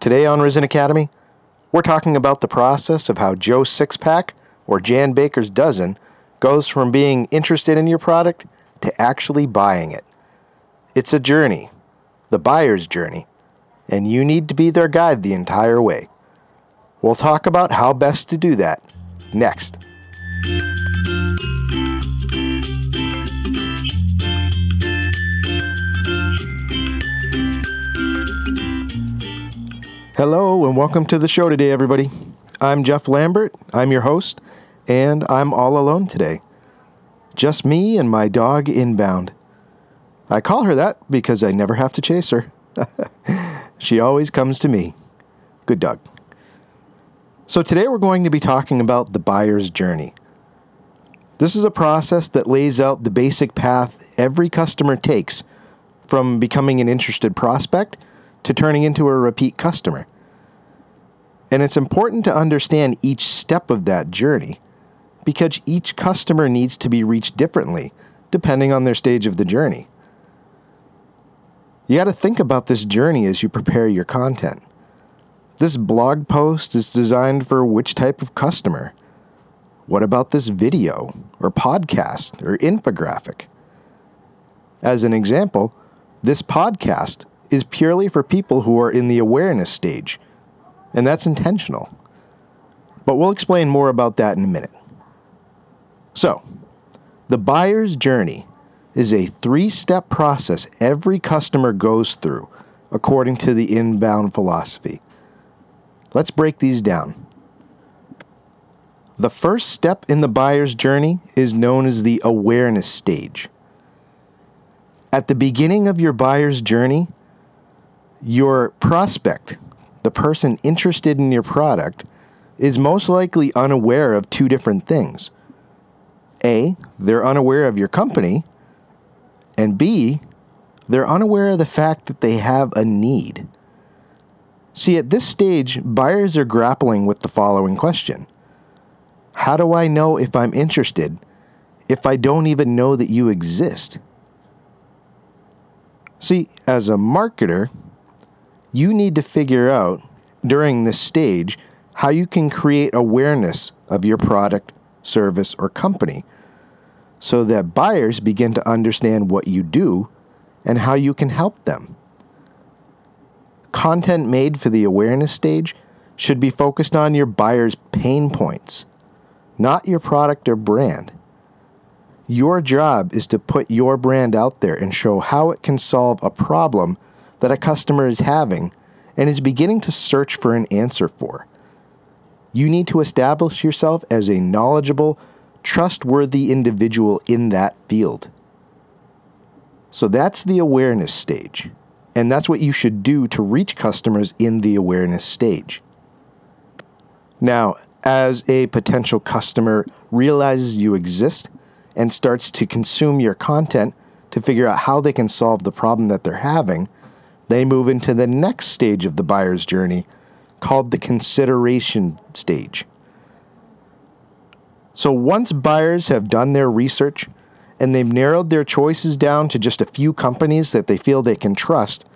Today on Risen Academy, we're talking about the process of how Joe Sixpack or Jan Baker's Dozen goes from being interested in your product to actually buying it. It's a journey, the buyer's journey, and you need to be their guide the entire way. We'll talk about how best to do that next. Hello, and welcome to the show today, everybody. I'm Jeff Lambert, I'm your host, and I'm all alone today. Just me and my dog inbound. I call her that because I never have to chase her. she always comes to me. Good dog. So, today we're going to be talking about the buyer's journey. This is a process that lays out the basic path every customer takes from becoming an interested prospect to turning into a repeat customer. And it's important to understand each step of that journey because each customer needs to be reached differently depending on their stage of the journey. You got to think about this journey as you prepare your content. This blog post is designed for which type of customer? What about this video or podcast or infographic? As an example, this podcast is purely for people who are in the awareness stage and that's intentional. But we'll explain more about that in a minute. So, the buyer's journey is a three step process every customer goes through according to the inbound philosophy. Let's break these down. The first step in the buyer's journey is known as the awareness stage. At the beginning of your buyer's journey, your prospect the person interested in your product is most likely unaware of two different things. A, they're unaware of your company, and B, they're unaware of the fact that they have a need. See, at this stage, buyers are grappling with the following question How do I know if I'm interested if I don't even know that you exist? See, as a marketer, you need to figure out during this stage how you can create awareness of your product, service, or company so that buyers begin to understand what you do and how you can help them. Content made for the awareness stage should be focused on your buyer's pain points, not your product or brand. Your job is to put your brand out there and show how it can solve a problem that a customer is having and is beginning to search for an answer for. You need to establish yourself as a knowledgeable, trustworthy individual in that field. So that's the awareness stage. And that's what you should do to reach customers in the awareness stage. Now, as a potential customer realizes you exist and starts to consume your content to figure out how they can solve the problem that they're having, they move into the next stage of the buyer's journey called the consideration stage. So once buyers have done their research and they've narrowed their choices down to just a few companies that they feel they can trust,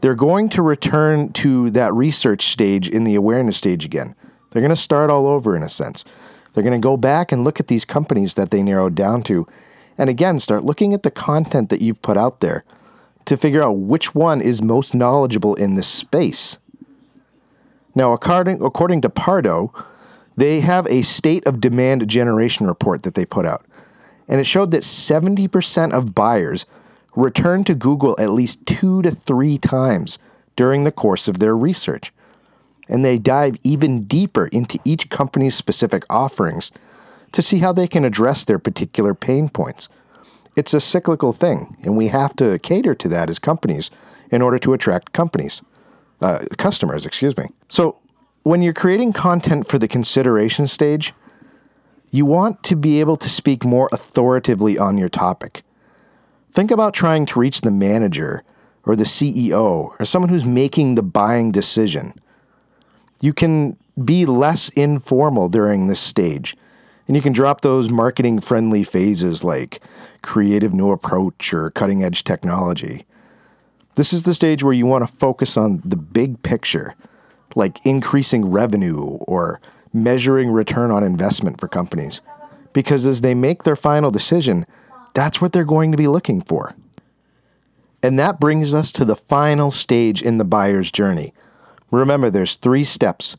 they're going to return to that research stage in the awareness stage again. They're going to start all over in a sense. They're going to go back and look at these companies that they narrowed down to and again start looking at the content that you've put out there to figure out which one is most knowledgeable in this space. Now, according, according to Pardot, they have a state of demand generation report that they put out, and it showed that 70% of buyers return to Google at least two to three times during the course of their research. And they dive even deeper into each company's specific offerings to see how they can address their particular pain points it's a cyclical thing, and we have to cater to that as companies in order to attract companies, uh, customers, excuse me. So, when you're creating content for the consideration stage, you want to be able to speak more authoritatively on your topic. Think about trying to reach the manager or the CEO or someone who's making the buying decision. You can be less informal during this stage and you can drop those marketing friendly phases like creative new approach or cutting edge technology. This is the stage where you want to focus on the big picture, like increasing revenue or measuring return on investment for companies. Because as they make their final decision, that's what they're going to be looking for. And that brings us to the final stage in the buyer's journey. Remember, there's three steps.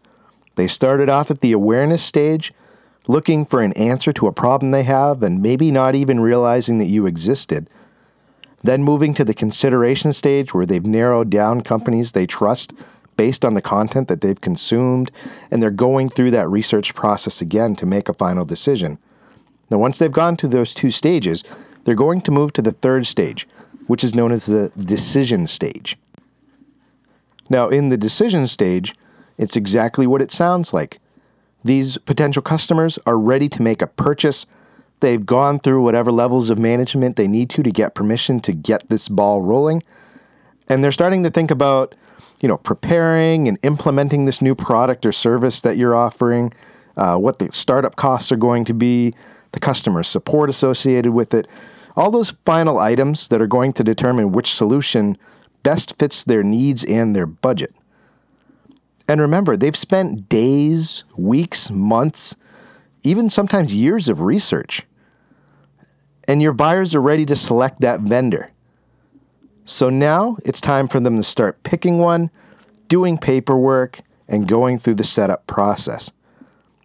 They started off at the awareness stage, looking for an answer to a problem they have and maybe not even realizing that you existed. Then moving to the consideration stage where they've narrowed down companies they trust based on the content that they've consumed, and they're going through that research process again to make a final decision. Now, once they've gone through those two stages, they're going to move to the third stage, which is known as the decision stage. Now, in the decision stage, it's exactly what it sounds like. These potential customers are ready to make a purchase. They've gone through whatever levels of management they need to to get permission to get this ball rolling. And they're starting to think about, you know, preparing and implementing this new product or service that you're offering, uh, what the startup costs are going to be, the customer support associated with it, all those final items that are going to determine which solution best fits their needs and their budget. And remember, they've spent days, weeks, months, even sometimes years of research. And your buyers are ready to select that vendor. So now it's time for them to start picking one, doing paperwork, and going through the setup process.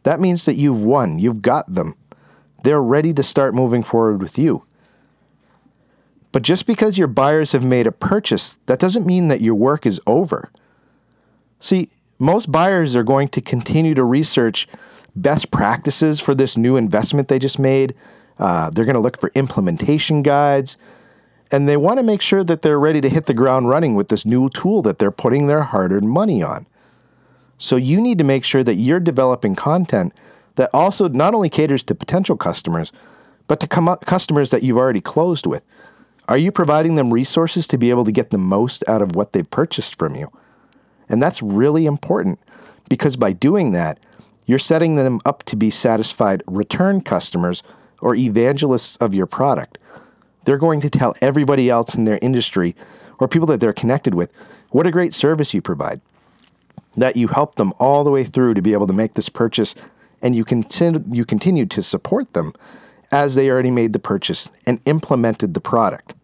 That means that you've won, you've got them. They're ready to start moving forward with you. But just because your buyers have made a purchase, that doesn't mean that your work is over. See, most buyers are going to continue to research best practices for this new investment they just made. Uh, they're going to look for implementation guides, and they want to make sure that they're ready to hit the ground running with this new tool that they're putting their hard earned money on. So you need to make sure that you're developing content that also not only caters to potential customers, but to come customers that you've already closed with. Are you providing them resources to be able to get the most out of what they've purchased from you? And that's really important because by doing that, you're setting them up to be satisfied return customers or evangelists of your product. They're going to tell everybody else in their industry or people that they're connected with what a great service you provide. That you help them all the way through to be able to make this purchase and you, continue, you continue to support them as they already made the purchase and implemented the product.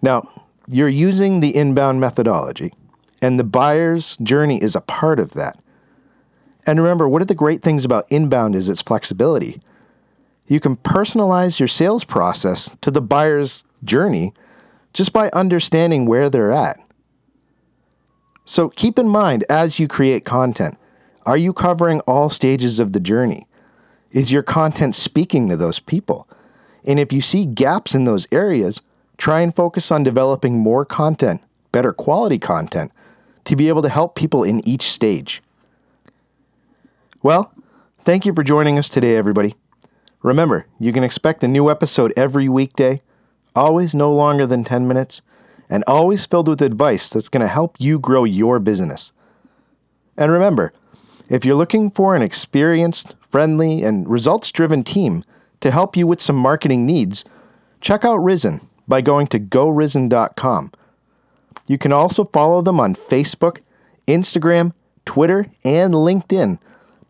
Now, you're using the inbound methodology, and the buyer's journey is a part of that. And remember, one of the great things about inbound is its flexibility. You can personalize your sales process to the buyer's journey just by understanding where they're at. So keep in mind as you create content, are you covering all stages of the journey? Is your content speaking to those people? And if you see gaps in those areas, Try and focus on developing more content, better quality content, to be able to help people in each stage. Well, thank you for joining us today, everybody. Remember, you can expect a new episode every weekday, always no longer than 10 minutes, and always filled with advice that's going to help you grow your business. And remember, if you're looking for an experienced, friendly, and results driven team to help you with some marketing needs, check out Risen by going to gorisen.com. You can also follow them on Facebook, Instagram, Twitter, and LinkedIn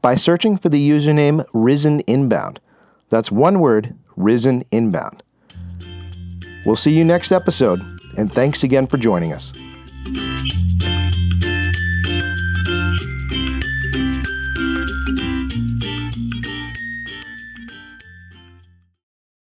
by searching for the username Risen Inbound. That's one word, Risen Inbound. We'll see you next episode, and thanks again for joining us.